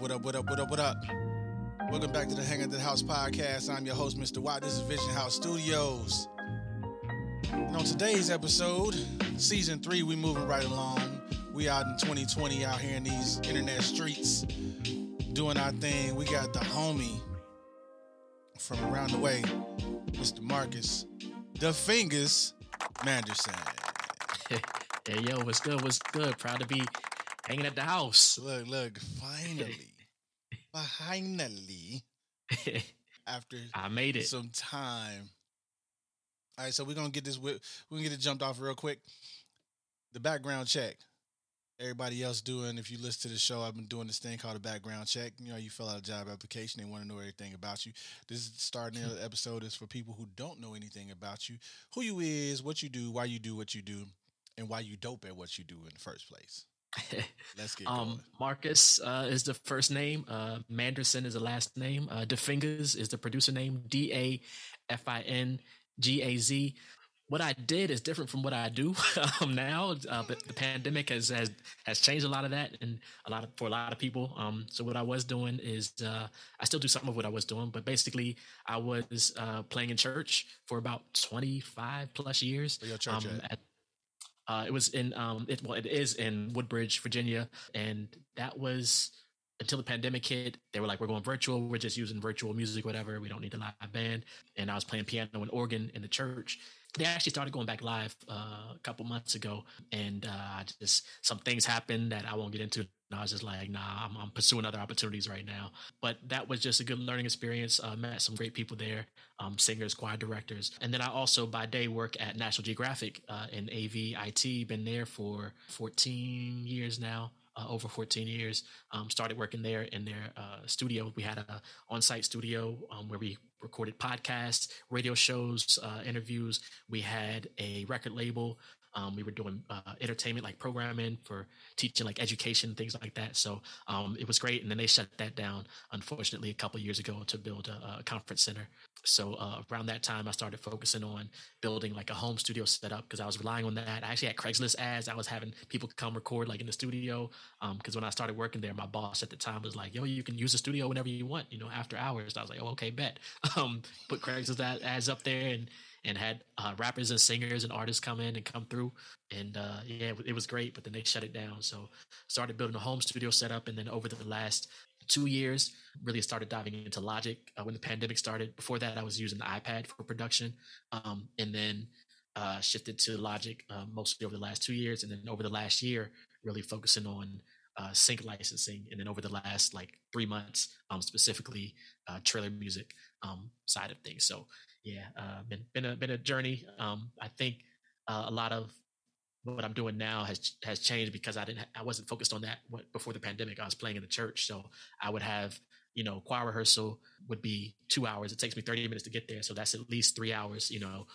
up, what up, what up, what up, what up? Welcome back to the Hang at the House podcast. I'm your host, Mr. Watt. This is Vision House Studios. And on today's episode, season three, we moving right along. We out in 2020 out here in these internet streets doing our thing. We got the homie from around the way, Mr. Marcus, Dafingaz Manderson. Hey yo, what's good? What's good? Proud to be hanging at the house. Look, look, finally, finally, after I made it. some time. All right, so we're gonna get this. We're gonna get it jumped off real quick. The background check. Everybody else doing. If you listen to the show, I've been doing this thing called a background check. You know, you fill out a job application. They want to know everything about you. This is starting hmm. the episode is for people who don't know anything about you, who you is, what you do, why you do what you do, and why you dope at what you do in the first place. Let's get going. um, Marcus uh, is the first name. Uh, Manderson is the last name. Uh, Dafingaz is the producer name. D A F I N G A Z. What I did is different from what I do um, now. Uh, but the pandemic has, has has changed a lot of that, and a lot of for a lot of people. Um, so what I was doing is uh, I still do some of what I was doing, but basically I was uh, playing in church for about twenty five plus years. Where your church um, at? at uh, it was in um, it well, it is in Woodbridge, Virginia, and that was until the pandemic hit. They were like, "We're going virtual. We're just using virtual music, whatever. We don't need a live band." And I was playing piano and organ in the church. They actually started going back live uh, a couple months ago, and uh, just some things happened that I won't get into. And I was just like, nah, I'm, I'm pursuing other opportunities right now. But that was just a good learning experience. Uh, met some great people there, um, singers, choir directors. And then I also, by day, work at National Geographic uh, in AV IT. Been there for 14 years now. Uh, over 14 years, um, started working there in their uh, studio. We had a on-site studio um, where we recorded podcasts, radio shows, uh, interviews. We had a record label. Um, we were doing uh, entertainment like programming for teaching like education things like that. So um, it was great. And then they shut that down, unfortunately, a couple years ago to build a, a conference center. So uh, around that time, I started focusing on building like a home studio setup because I was relying on that. I actually had Craigslist ads. I was having people come record like in the studio because when I started working there, my boss at the time was like, "Yo, you can use the studio whenever you want, you know, after hours." I was like, "Oh, okay, bet." Um, put Craigslist ads up there and and had uh, rappers and singers and artists come in and come through. And uh, yeah, it, was great. But then they shut it down. So started building a home studio setup. And then over the last two years, really started diving into Logic uh, when the pandemic started. Before that, I was using the iPad for production. Um, and then uh, shifted to Logic uh, mostly over the last two years. And then over the last year, really focusing on uh, sync licensing, and then over the last like three months, um, specifically uh, trailer music um, side of things. So yeah, uh, been been a been a journey. Um, I think uh, a lot of what I'm doing now has has changed because I didn't I wasn't focused on that before the pandemic. I was playing in the church, so I would have you know choir rehearsal would be two hours. It takes me 30 minutes to get there, so that's at least three hours. You know,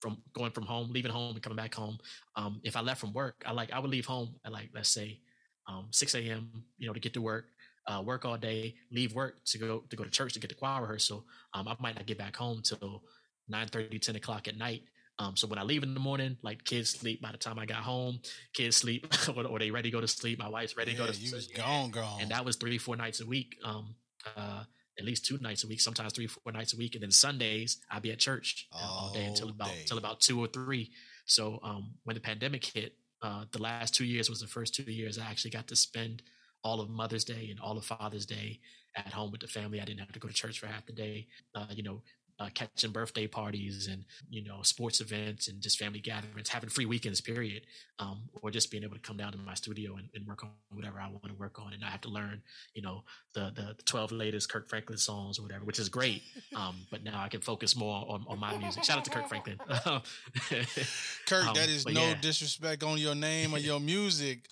from going from home, leaving home, and coming back home. Um, if I left from work, I like I would leave home at like let's say um, 6 a.m. You know, to get to work. Uh, work all day, leave work to go to go to church to get the choir rehearsal. Um, I might not get back home till 9 30, 10 o'clock at night. Um, so when I leave in the morning, like kids sleep by the time I got home, kids sleep or, or they ready to go to sleep. My wife's ready yeah, to go to sleep. was gone, gone. And that was three, four nights a week. Um, uh, at least two nights a week, sometimes three, four nights a week. And then Sundays I'd be at church uh, all day until about, day. until about two or three. So, um, when the pandemic hit, uh, the last two years was the first two years I actually got to spend all of Mother's Day and all of Father's Day at home with the family. I didn't have to go to church for half the day. Uh, you know, uh, catching birthday parties and you know sports events and just family gatherings, having free weekends, period, um, or just being able to come down to my studio and, and work on whatever I want to work on, and I have to learn, you know, the the twelve latest Kirk Franklin songs or whatever, which is great. Um, but now I can focus more on, on my music. Shout out to Kirk Franklin. Kirk, Um, that is no yeah. disrespect on your name or your music.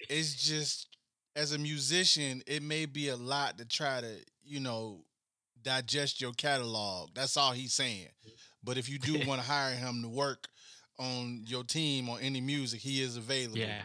It's just as a musician, it may be a lot to try to, you know, digest your catalog. That's all he's saying. But if you do want to hire him to work on your team or any music, he is available. yeah,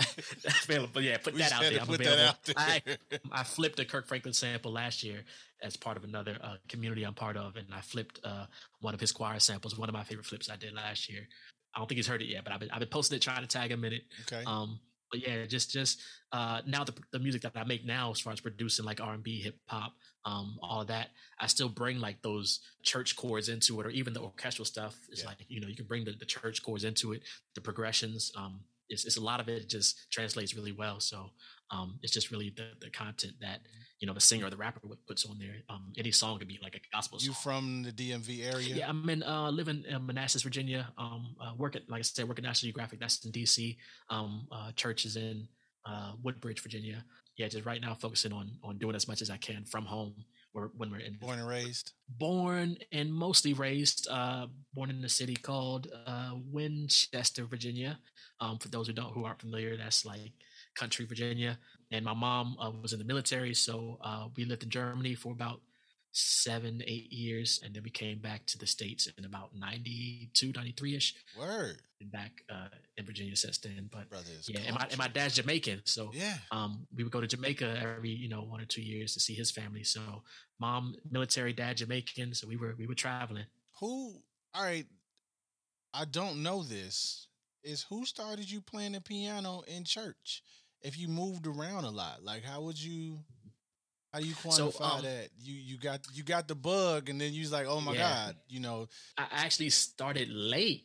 available. Yeah, put that out there. I'm put that out there. I, I flipped a Kirk Franklin sample last year as part of another uh, community I'm part of, and I flipped uh, one of his choir samples. One of my favorite flips I did last year. I don't think he's heard it yet, but I've been I've been posting it, trying to tag him in it. Okay. Um, but yeah, just just uh, now the the music that I make now, as far as producing like R and B, hip hop, um, all of that, I still bring like those church chords into it, or even the orchestral stuff. It's yeah. like you know you can bring the, the church chords into it, the progressions. Um, it's, it's a lot of it just translates really well. So um, it's just really the, the content that you know the singer or the rapper puts on there. Um, any song could be like a gospel. Song. You from the DMV area? Yeah, I'm in uh, living in Manassas, Virginia. Um, uh, work at like I said, work at National Geographic. That's in DC. Um, uh, church is in uh, Woodbridge, Virginia. Yeah, just right now focusing on on doing as much as I can from home. Where, when we're in born and raised, born and mostly raised, uh, born in a city called uh, Winchester, Virginia. Um, for those who don't who aren't familiar, that's like country, Virginia. And my mom uh, was in the military, so uh, we lived in Germany for about seven, eight years, and then we came back to the states in about 92, 93 ish. Word. And back uh, in Virginia since then. But Brothers, yeah, and my, and my dad's Jamaican, so yeah, um, we would go to Jamaica every you know one or two years to see his family. So mom military, dad Jamaican, so we were we were traveling. Who? All right, I don't know this. Is who started you playing the piano in church? If you moved around a lot, like how would you? How do you quantify so, um, that? You you got you got the bug, and then you was like, oh my yeah. god, you know. I actually started late.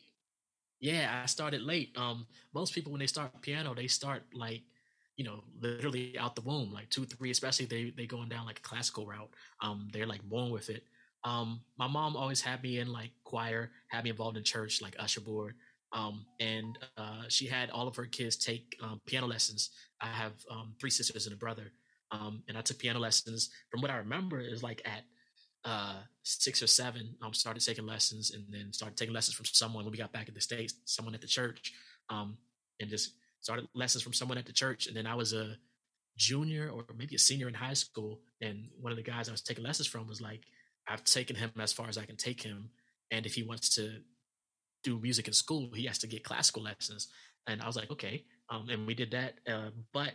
Yeah, I started late. Um, most people when they start piano, they start like, you know, literally out the womb, like two, three. Especially they they going down like a classical route. Um, they're like born with it. Um, my mom always had me in like choir, had me involved in church, like usher board. Um, and uh, she had all of her kids take um, piano lessons. I have um, three sisters and a brother. Um, and I took piano lessons. From what I remember, is like at uh, six or seven, I um, started taking lessons, and then started taking lessons from someone when we got back in the states, someone at the church, um, and just started lessons from someone at the church. And then I was a junior or maybe a senior in high school, and one of the guys I was taking lessons from was like, "I've taken him as far as I can take him, and if he wants to do music in school, he has to get classical lessons." And I was like, "Okay," um, and we did that. Uh, but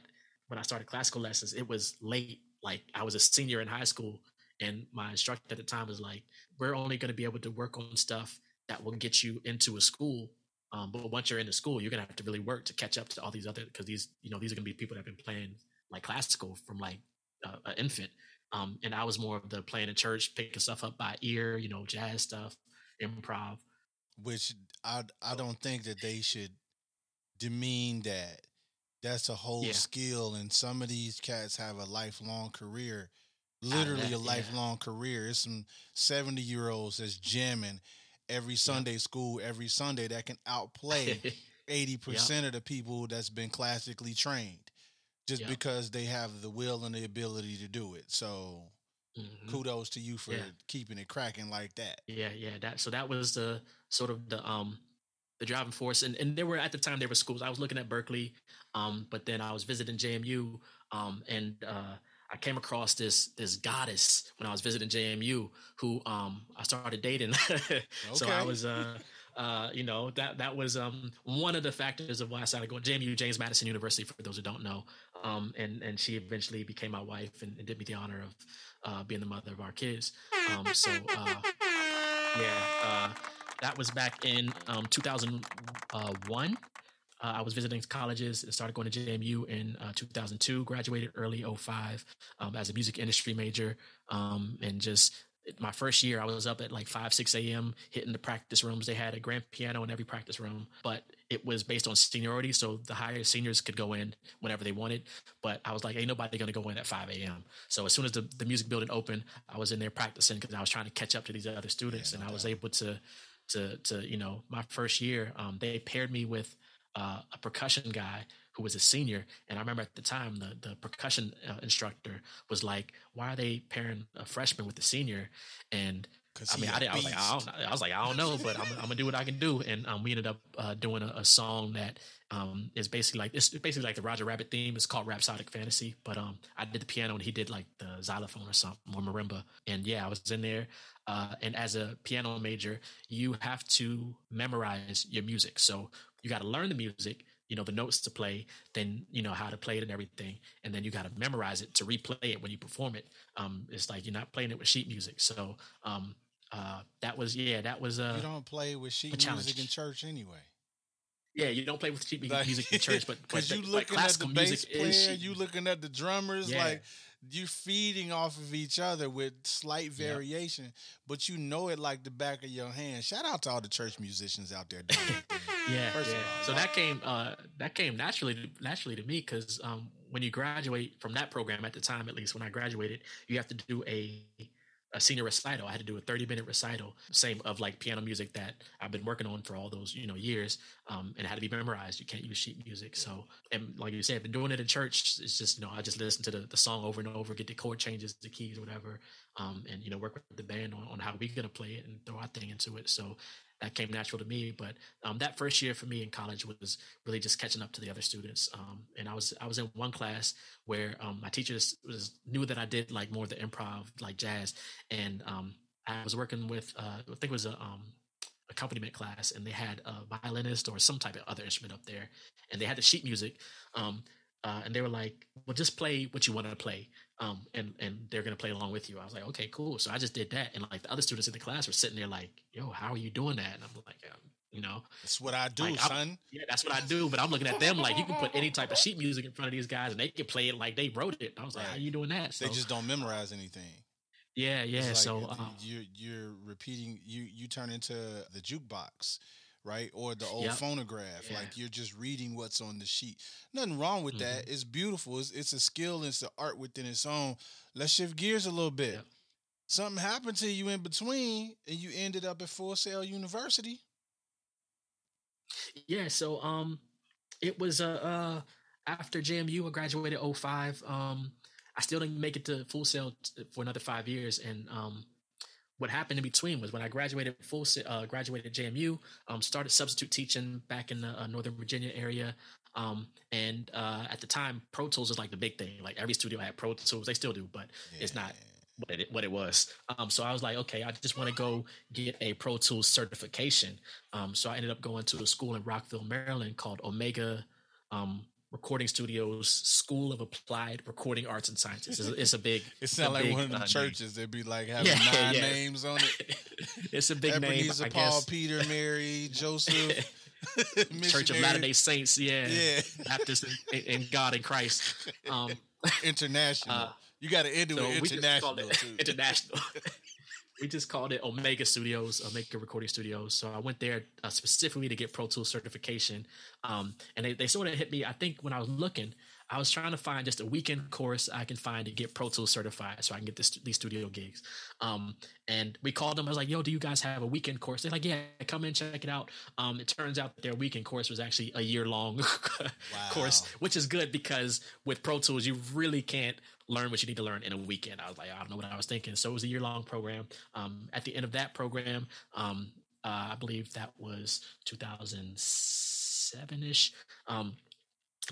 when I started classical lessons, it was late. Like I was a senior in high school, and my instructor at the time was like, "We're only going to be able to work on stuff that will get you into a school. Um, but once you're in the school, you're gonna have to really work to catch up to all these other because these, you know, these are gonna be people that have been playing like classical from like uh, an infant. Um, and I was more of the playing in church, picking stuff up by ear, you know, jazz stuff, improv. Which I I don't think that they should demean that. That's a whole yeah. skill and some of these cats have a lifelong career literally a lifelong yeah. career. It's some 70 year olds that's jamming every sunday school every sunday that can outplay 80% of the people that's been classically trained just because they have the will and the ability to do it. So mm-hmm. kudos to you for keeping it cracking like that yeah yeah that so that was the sort of the um the driving force. And, and there were at the time there were schools. I was looking at Berklee, um, but then I was visiting JMU, um, and uh, I came across this this goddess when I was visiting JMU who um, I started dating. okay. So I was. Uh, uh, you know that that was um, one of the factors of why I started going JMU James Madison University for those who don't know, um, and and she eventually became my wife and, and did me the honor of uh, being the mother of our kids. Um, so uh, yeah, uh, that was back in um, 2001. Uh, I was visiting colleges and started going to JMU in uh, 2002. Graduated early 05 um, as a music industry major, um, and just my first year, I was up at like 5, 6 a.m. hitting the practice rooms. They had a grand piano in every practice room, but it was based on seniority. So the higher seniors could go in whenever they wanted. But I was like, ain't nobody going to go in at 5 a.m. So as soon as the, the music building opened, I was in there practicing because I was trying to catch up to these other students. Yeah, and I was able to to to you know my first year um, they paired me with uh, a percussion guy who was a senior and i remember at the time the, the percussion uh, instructor was like why are they pairing a freshman with a senior and I mean, I, did, I was like, I, don't, I was like, I don't know, but I'm, I'm gonna do what I can do. And um, we ended up uh, doing a, a, song that um, is basically like it's basically like the Roger Rabbit theme. It's called Rhapsodic Fantasy, but um, I did the piano and he did like the xylophone or something or marimba. And yeah, I was in there. Uh, and as a piano major, you have to memorize your music. So you got to learn the music, you know, the notes to play, then you know how to play it and everything, and then you got to memorize it to replay it when you perform it. Um, it's like you're not playing it with sheet music. So um, uh, that was yeah, that was uh, you don't play with sheet music in church anyway. Yeah, you don't play with sheet like, music in church, but because you looking like, at the bass player, you looking at the drummers, yeah. like you feeding off of each other with slight variation, yep. but you know it like the back of your hand. Shout out to all the church musicians out there. yeah, yeah. All, so that came uh, that came naturally naturally to me because um, when you graduate from that program at the time, at least when I graduated, you have to do a a senior recital. I had to do a 30 minute recital, same of like piano music that I've been working on for all those, you know, years. Um, and it had to be memorized. You can't use sheet music. So, and like you said, I've been doing it in church. It's just, you know, I just listen to the, the song over and over, get the chord changes, the keys, whatever. Um, and, you know, work with the band on, on how we're going to play it and throw our thing into it. So that came natural to me. But um, that first year for me in college was really just catching up to the other students. Um, and I was I was in one class where um, my teachers was knew that I did like more of the improv, like jazz, and um, I was working with uh, I think it was a um, accompaniment class, and they had a violinist or some type of other instrument up there, and they had the sheet music. Um, uh, and they were like, "Well, just play what you want to play." Um, and and they're gonna play along with you. I was like, okay, cool. So I just did that, and like the other students in the class were sitting there like, yo, how are you doing that? And I'm like, um, you know, that's what I do, like, son. yeah, that's what I do. But I'm looking at them like you can put any type of sheet music in front of these guys, and they can play it like they wrote it. I was like, how are you doing that? So, they just don't memorize anything. Yeah, yeah. Like so um, you're you're repeating. You you turn into the jukebox right? Or the old yep. phonograph. Yeah. Like you're just reading what's on the sheet. Nothing wrong with mm-hmm. that. It's beautiful. It's, it's a skill. It's an art within its own. Let's shift gears a little bit. Yep. Something happened to you in between, and you ended up at Full Sail University. Yeah. So um, it was uh, uh after JMU, I graduated 05. Um, I still didn't make it to Full Sail for another five years, and um, what happened in between was when I graduated full uh, graduated JMU, um, started substitute teaching back in the uh, Northern Virginia area. Um, and uh, at the time, Pro Tools was like the big thing. Like every studio had Pro Tools. They still do, but yeah. it's not what it, what it was. Um, so I was like, okay, I just want to go get a Pro Tools certification. Um, so I ended up going to a school in Rockville, Maryland called Omega um, Recording Studios School of Applied Recording Arts and Sciences. It's a, it's a big. it sounds like big, one of the uh, churches. They'd be like having yeah, nine yeah. names on it. it's a big Ebenezer, name. Paul, guess. Peter, Mary, Joseph. Church of Latter Day Saints, yeah, yeah, Baptist and, and God in Christ. Um, international. Uh, you got to end it so with international. It international we just called it Omega Studios, Omega Recording Studios. So I went there uh, specifically to get Pro Tools certification. Um, and they, they sort of hit me, I think when I was looking, I was trying to find just a weekend course I can find to get Pro Tools certified so I can get this, these studio gigs. Um, and we called them. I was like, yo, do you guys have a weekend course? They're like, yeah, come in, check it out. Um, it turns out that their weekend course was actually a year long wow. course, which is good because with Pro Tools, you really can't learn what you need to learn in a weekend. I was like, I don't know what I was thinking. So it was a year long program. Um, at the end of that program, um, uh, I believe that was 2007 ish. Um,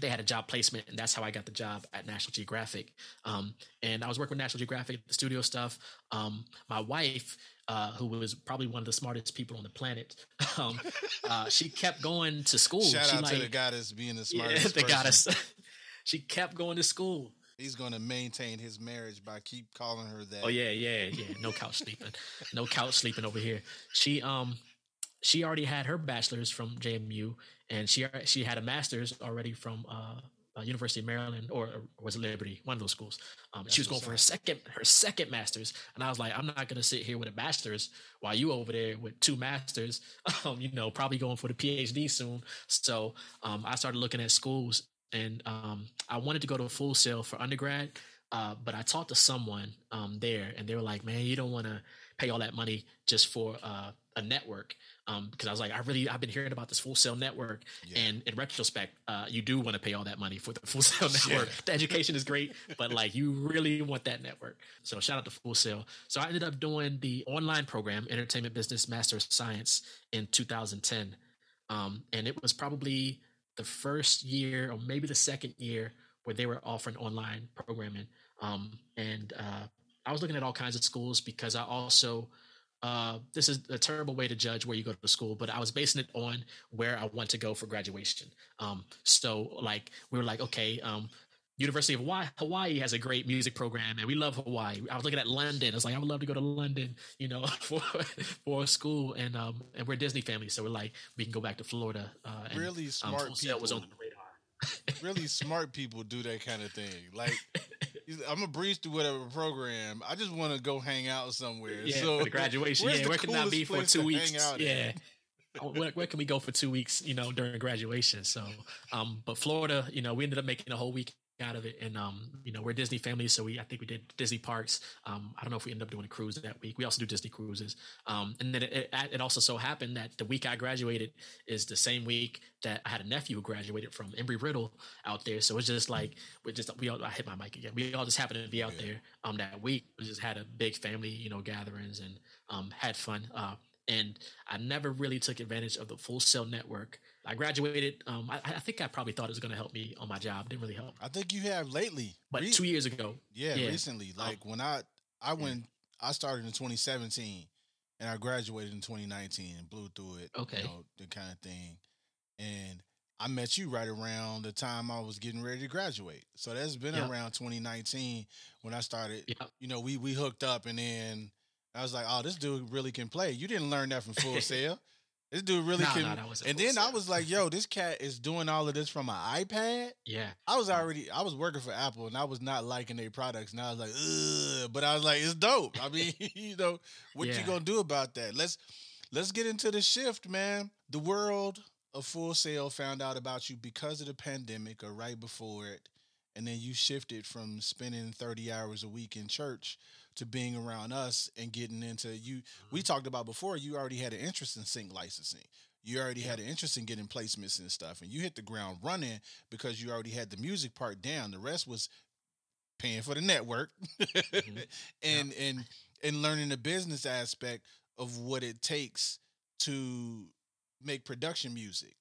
they had a job placement, and that's how I got the job at National Geographic. Um, and I was working with National Geographic, the studio stuff. Um, my wife, uh, who was probably one of the smartest people on the planet, um, uh, she kept going to school. Shout she out like, to the goddess being the smartest. Yeah, the goddess. she kept going to school. He's going to maintain his marriage by keep calling her that. Oh yeah, yeah, yeah. No couch sleeping. no couch sleeping over here. She um she already had her bachelor's from JMU, and she she had a master's already from uh, uh, University of Maryland or, or, was it Liberty, one of those schools. Um, she was going for her second her second master's, and I was like, I'm not going to sit here with a bachelor's while you over there with two masters. Um, you know, probably going for the PhD soon. So um, I started looking at schools, and um, I wanted to go to a Full Sail for undergrad. Uh, but I talked to someone um, there, and they were like, "Man, you don't want to pay all that money just for uh, a network." um, because I was like, I really, I've been hearing about this Full Sail network, yeah. and in retrospect, uh, you do want to pay all that money for the Full Sail network. Yeah. The education is great, but like you really want that network. So shout out to Full Sail. So I ended up doing the online program, Entertainment Business Master of Science, in 2010, um, and it was probably the first year or maybe the second year where they were offering online programming. Um, and uh, I was looking at all kinds of schools because I also uh, this is a terrible way to judge where you go to school, but I was basing it on where I want to go for graduation. Um, so like we were like, okay, um, University of Hawaii, Hawaii has a great music program, and we love Hawaii. I was looking at London. It's like I would love to go to London, you know, for for school, and um, and we're a Disney family, so we're like we can go back to Florida. Uh, and, really um, smart Sail people. was on the radar. really smart people do that kind of thing. Like I'm gonna breeze through whatever program. I just want to go hang out somewhere. Yeah, so the graduation. Yeah, where can that be for two weeks? Yeah. Oh, where, where can we go for two weeks, you know, during graduation? So, um, but Florida, you know, we ended up making a whole week out of it. And, um, you know, we're Disney family. So we, I think we did Disney parks. Um, I don't know if we ended up doing a cruise that week. We also do Disney cruises. Um, and then it, it, it also so happened that the week I graduated is the same week that I had a nephew who graduated from Embry Riddle out there. So it's just like, we just, we all, I hit my mic again. We all just happened to be out Yeah. there, um, that week. We just had a big family, you know, gatherings and, um, had fun. Uh, and I never really took advantage of the Full Sail Network. I graduated. Um, I, I think I probably thought it was going to help me on my job. Didn't really help. I think you have lately. But Re- two years ago, yeah, yeah. recently. Like when I I went I started in 2017 and I graduated in 2019 and blew through it. Okay. You know, the kind of thing. And I met you right around the time I was getting ready to graduate. So that's been Yeah. around 2019 when I started. yeah, You know, we we hooked up and then I was like, oh, this dude really can play. You didn't learn that from Full Sail. This dude really can. nah, that wasn't and then I was like, yo, this cat is doing all of this from an iPad. yeah, I was already I was working for Apple and I was not liking their products and I was like, Ugh, but I was like, it's dope. I mean, you know, what you gonna do about that? Let's let's get into the shift, man. The world of Full Sail found out about you because of the pandemic or right before it, and then you shifted from spending 30 hours a week in church to being around us and getting into you we mm-hmm. talked about before you already had an interest in sync licensing. You already had an interest in getting placements and stuff and you hit the ground running because you already had the music part down. The rest was paying for the network mm-hmm. and and and learning the business aspect of what it takes to make production music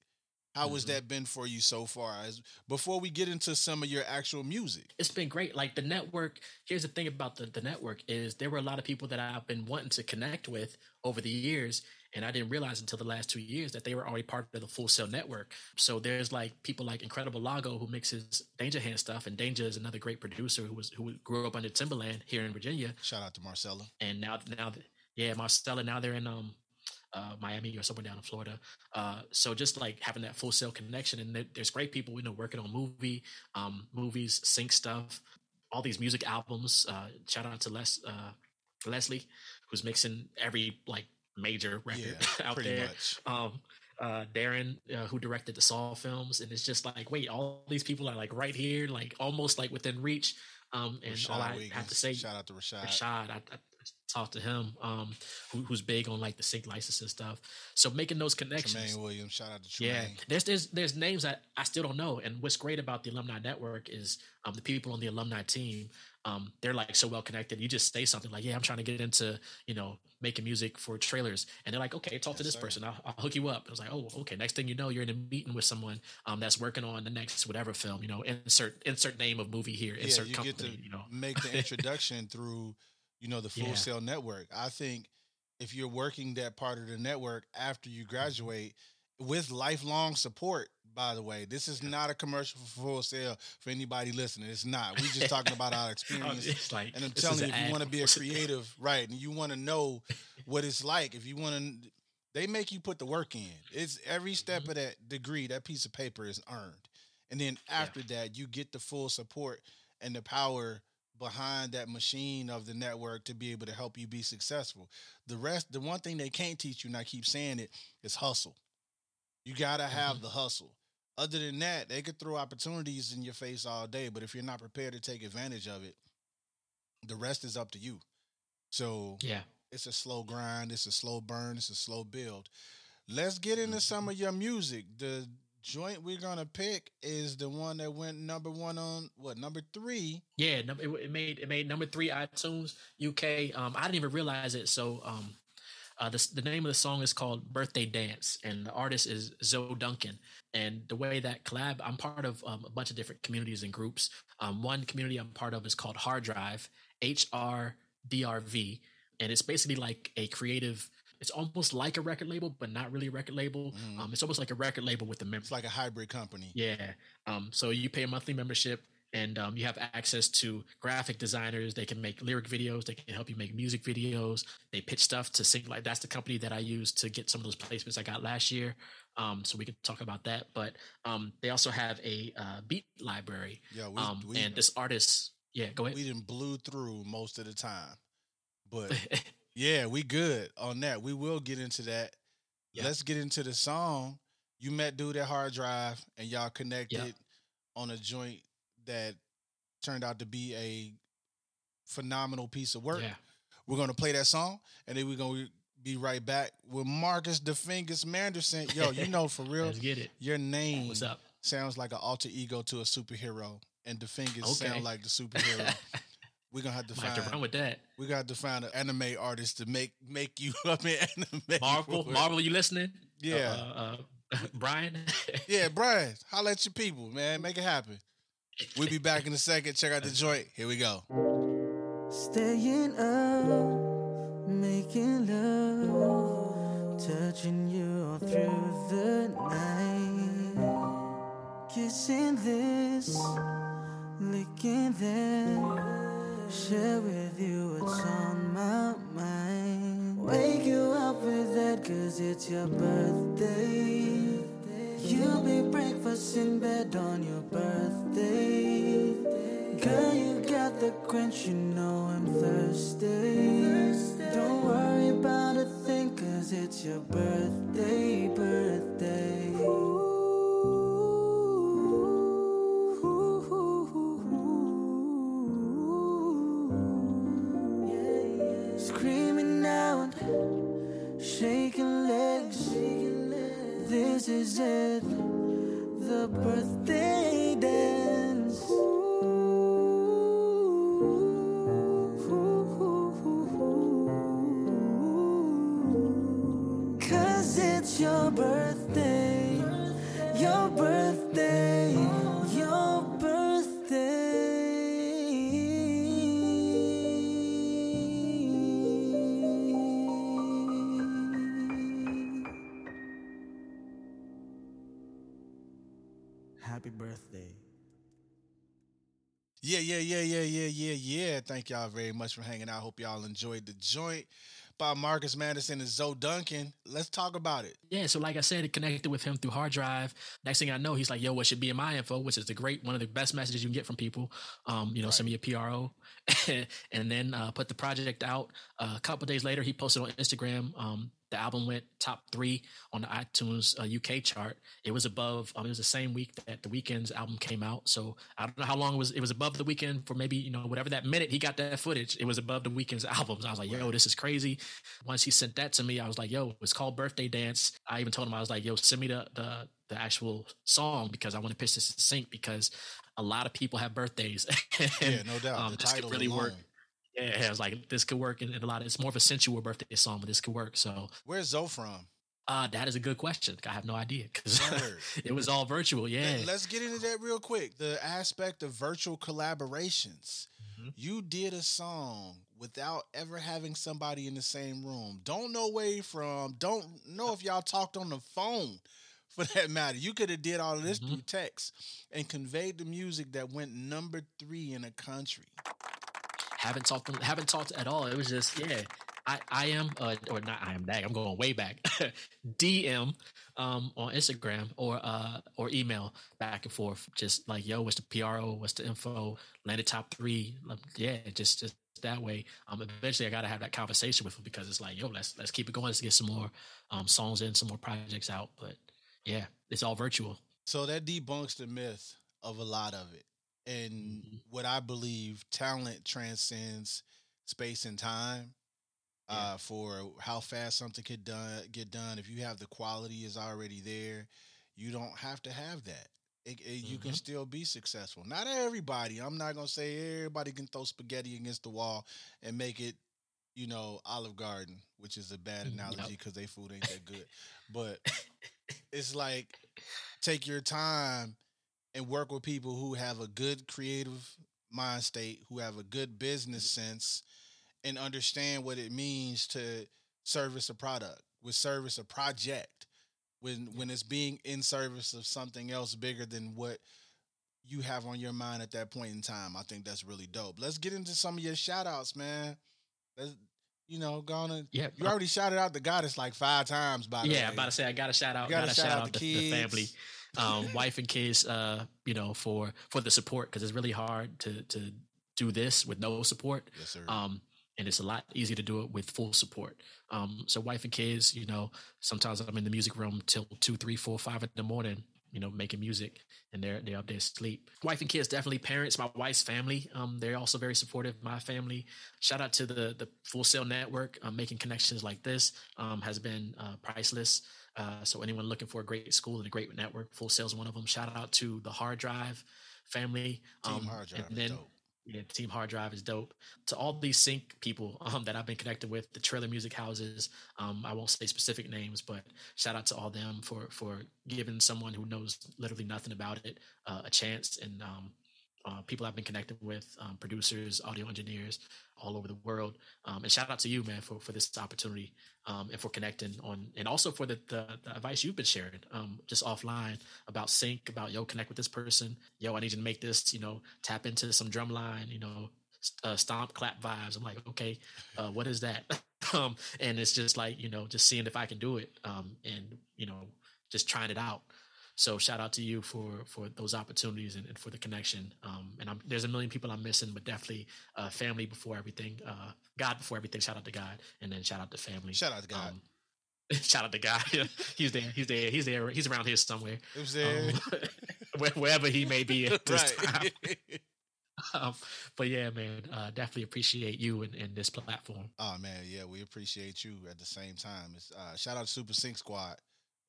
how has Mhm. that been for you so far as before we get into some of your actual music it's been great. Like the network. Here's the thing about the the network is there were a lot of people that I've been wanting to connect with over the years, and I didn't realize until the last two years that they were already part of the Full Sail Network. So there's like people like Incredible Lago who mixes Danger Hand stuff, and Danja is another great producer who was who grew up under Timbaland here in Virginia. shout out to marcella and now now yeah marcella now they're in um uh, Miami or somewhere down in Florida. Uh, so just like having that Full Sail connection, and there's great people you know working on movie, um, movies, sync stuff, all these music albums. Uh, shout out to Les uh, Leslie, who's mixing every like major record yeah out there. Um, uh, Darren, uh, who directed the Saw films, and it's just like, wait, all these people are like right here, like almost like within reach. Um, and all Rashad I have to say, shout out to Rashad. Rashad, I, I talked to him, um, who, who's big on like the sync license and stuff. So making those connections. Tremaine Williams. Shout out to Tremaine. Yeah, there's there's there's names that I still don't know, and what's great about the alumni network is um, the people on the alumni team. Um, they're like so well connected. You just say something like, "Yeah, I'm trying to get into you know making music for trailers," and they're like, "Okay, talk to this sir. person. I'll, I'll hook you up." I was like, "Oh, okay." Next thing you know, you're in a meeting with someone um, that's working on the next whatever film. You know, insert insert name of movie here, Yeah, insert you company. get to you know, make the introduction through, you know, the Full Yeah. Sail Network. I think if you're working that part of the network after you Mm-hmm. graduate with lifelong support, by the way, this is not a commercial for Full Sail for anybody listening. It's not. We just talking about our Oh, experience. it's like, And I'm telling you, if you want to be a creative, right, and you want to know what it's like, if you want to, they make you put the work in. It's every step Mm-hmm. of that degree, that piece of paper is earned. And then after that, you get the full support and the power behind that machine of the network to be able to help you be successful. The rest, the one thing they can't teach you, and I keep saying it, is hustle. You gotta have Mm-hmm. the hustle. Other than that, they could throw opportunities in your face all day, but if you're not prepared to take advantage of it, the rest is up to you. So Yeah. it's a slow grind, it's a slow burn, it's a slow build. Let's get into Mm-hmm. some of your music. The joint we're gonna pick is the one that went number one on what number three. Yeah, it, it made it made number three iTunes UK. Um, I didn't even realize it. So, um, uh, the the name of the song is called "Birthday Dance," and the artist is Zoe Duncan. And the way that collab, I'm part of um, a bunch of different communities and groups. Um, one community I'm part of is called Hard Drive, H R D R V, and it's basically like a creative. It's almost like a record label, but not really a record label. Mhm. Um, it's almost like a record label with the members. It's like a hybrid company. Yeah. Um, so you pay a monthly membership. and um, you have access to graphic designers. They can make lyric videos. They can help you make music videos. They pitch stuff to sync. Like that's the company that I used to get some of those placements I got last year. Um, so we can talk about that. But um, they also have a uh, beat library. Yeah, we, Um, we, and this artist, yeah, go ahead. we didn't blew through most of the time, but yeah, we good on that. We will get into that. Yeah. Let's get into the song. You met dude at Hard Drive, and y'all connected on a joint that turned out to be a phenomenal piece of work. yeah, We're gonna play that song, and then we're gonna be right back with Marcus Dafingaz Manderson. Yo, you know for real, let's get it. your name What's up? sounds like an alter ego to a superhero, and Dafingaz Okay. sound like the superhero. We're gonna have to Might have to run with that. We got to find an anime artist to make make you up in anime. Marvel, for it. Marvel, you listening? Yeah. Uh, uh, Brian. Yeah, Brian, holla at your people, man. Make it happen. We'll be back in a second. Check out the joint. Here we go. Staying up, making love, touching you all through the night. Kissing this, licking that, share with you what's on my mind. Wake you up with that, cause it's your birthday. You'll be breakfast in bed on your birthday. Girl, you got the quench, you know I'm thirsty. Don't worry about a thing, cause it's your birthday. Is it, the birthday dance. Cause it's your birthday, your birthday, Yeah, yeah, yeah, yeah, yeah, yeah, yeah. Thank y'all very much for hanging out. Hope y'all enjoyed the joint by Marcus Madison and Zoe Duncan. Let's talk about it. Yeah, so like I said, it connected with him through hard drive. Next thing I know, he's like, "Yo, what should be in my info?" Which is the great one of the best messages you can get from people. Um, you know, send me a PRO, and then uh, put the project out. Uh, a couple days later, he posted on Instagram. Um, the album went top three on the iTunes uh, UK chart. It was above. Um, it was the same week that the Weeknd's album came out. So I don't know how long it was. It was above the Weeknd for maybe you know whatever that minute he got that footage. It was above the Weeknd's albums. I was like, "Yo, this is crazy." Once he sent that to me, I was like, "Yo, it's called Birthday Dance." I even told him I was like, "Yo, send me the the, the actual song because I want to pitch this in sync because a lot of people have birthdays." And, yeah, no doubt. um, the title really alone. Yeah, I was like, this could work in, in a lot. Of, it's more of a sensual birthday song, but this could work. So, Where's Zoe from? uh, that is a good question. I have no idea because it was all virtual. Yeah, Let- Let's get into that real quick. The aspect of virtual collaborations. Mhm. You did a song without ever having somebody in the same room. Don't know where you from. Don't know if y'all talked on the phone for that matter. You could have did all of this Mhm. through text and conveyed the music that went number three in a country. Haven't talked haven't talked at all. It was just yeah. I, I am uh, or not I am dag. I'm going way back. DM um, on Instagram or uh, or email back and forth. Just like yo, what's the PRO? What's the info? Landed top three. Like, Yeah, just just that way. Um, eventually I got to have that conversation with him because it's like yo, let's let's keep it going. Let's get some more um songs in, some more projects out. But yeah, it's all virtual. So that debunks the myth of a lot of it. And Mhm. what I believe talent transcends space and time. Yeah. Uh, for how fast something could done get done. If you have the quality is already there, you don't have to have that. It, it- You can Mhm. still be successful. Not everybody. I'm not gonna say everybody can throw spaghetti against the wall and make it, you know, Olive Garden, which is a bad Mm, analogy because they food ain't that good. but it's like take your time and work with people who have a good creative mind state, who have a good business mm-hmm. sense, and understand what it means to service a product, with service a project, when when it's being in service of something else bigger than what you have on your mind at that point in time. I think that's really dope. Let's get into some of your shout outs, man. Let's, you know, gonna Yeah, you already shouted out the goddess like five times by the yeah, way. about to say I gotta shout out, gotta gotta, shout shout, out out the the, the family, um, wife and kids. Uh, you know, for for the support because it's really hard to to do this with no support. Yes, sir. Um, and it's a lot easier to do it with full support. Um, so wife and kids, you know, sometimes I'm in the music room till two, three, four, five in the morning, you know, making music and they're they're up there asleep. Wife and kids, definitely parents, my wife's family. Um, they're also very supportive. My family. Shout out to the the Full Sail Network. Um, making connections like this um, has been uh, priceless. Uh, so anyone looking for a great school and a great network, Full Sail is one of them. Shout out to the Hard Drive family. Team um, Hard Drive and then- dope. Yeah, Team Hard Drive is dope. To all these sync people um, that I've been connected with, the Trailer Music Houses, um, I won't say specific names, but shout out to all them for for giving someone who knows literally nothing about it uh, a chance. And um, uh, people I've been connected with, um, producers, audio engineers all over the world. Um, and shout out to you, man, for for this opportunity um, and for connecting on, and also for the the, the advice you've been sharing um, just offline about sync, about yo connect with this person, yo I need you to make this, you know, tap into some drum line, you know, uh, stomp clap vibes. I'm like, okay, uh, what is that? um, and it's just like you know, just seeing if I can do it, um, and you know, just trying it out. So shout out to you for for those opportunities and, and for the connection. Um, and I'm, there's a million people I'm missing, but definitely uh, family before everything, uh, God before everything. Shout out to God, and then shout out to family. Shout out to God. Um, shout out to God. he's there. He's there. He's there. He's around here somewhere. it was there. Um, wherever he may be at this time. Um, but yeah, man, uh, definitely appreciate you and, and this platform. oh man, yeah, we appreciate you at the same time. It's uh shout out to Super Sync Squad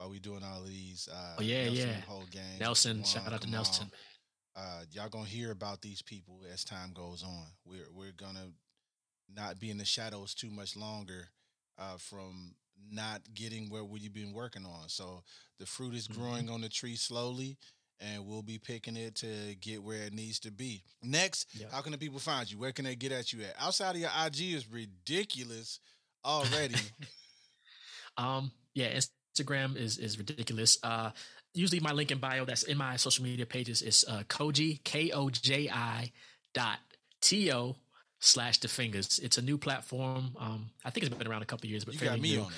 while we doing all of these uh Oh, yeah, Nelson yeah. whole gang. Nelson, Juan, shout out to Kamal. Nelson. uh, y'all gonna hear about these people as time goes on. We're we're gonna not be in the shadows too much longer uh, from not getting where we've been working on. So the fruit is growing on the tree slowly, and we'll be picking it to get where it needs to be. Next, Yeah. how can the people find you? Where can they get at you at? Outside of your IG is ridiculous already. Um, yeah, Instagram is is ridiculous. Uh, usually my link in bio that's in my social media pages is uh, Koji K O J I dot T O slash Dafingaz. It's a new platform. Um, I think it's been around a couple years, but you fairly got me new. on it.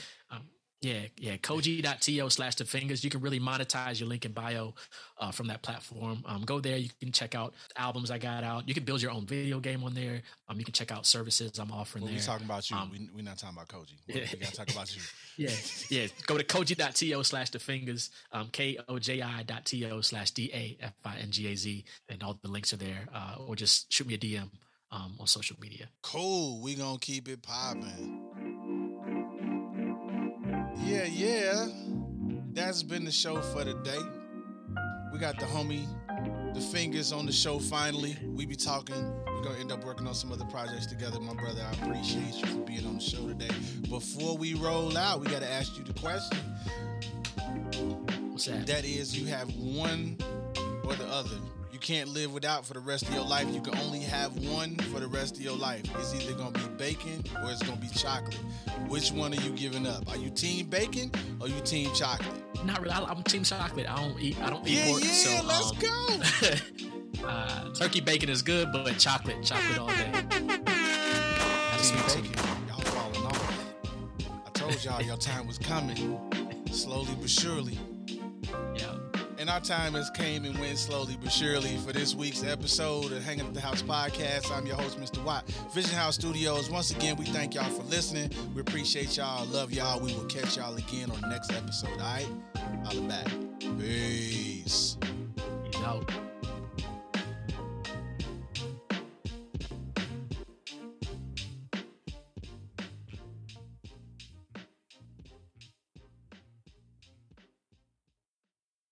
Yeah, yeah. Koji.to slash Dafingaz. You can really monetize your link in bio uh, from that platform. Um, go there. You can check out albums I got out. You can build your own video game on there. Um, you can check out services I'm offering Well, there. We're talking about you. Um, we we not talking about Koji. We, yeah. we gotta talk about you. yeah, yeah. Go to koji.to slash Dafingaz, um, K O J I dot T O slash D A F I N G A Z, and all the links are there. Uh, or just shoot me a DM um, on social media. Cool. We gonna keep it popping. Yeah, yeah. That's been the show for today. We got the homie, Dafingaz on the show finally. We be talking. We're gonna end up working on some other projects together. My brother, I appreciate you for being on the show today. Before we roll out, we gotta ask you the question. What's that? That is, you have one or the other. Can't live without for the rest of your life. You can only have one for the rest of your life. It's either gonna be bacon or it's gonna be chocolate. Which one are you giving up? Are you team bacon or you team chocolate? Not really. I, I'm team chocolate. I don't eat. I don't eat Yeah, pork. yeah, so, let's um, go. uh, turkey bacon is good, but chocolate, chocolate all day. Team bacon. Y'all falling off. I told y'all your time was coming. Slowly but surely. And our time has came and went slowly but surely for this week's episode of Hanging at the House podcast. I'm your host, Mr. Watt. Vision House Studios. Once again, we thank y'all for listening. We appreciate y'all. Love y'all. We will catch y'all again on the next episode. All right, I'll be back. Peace. Out.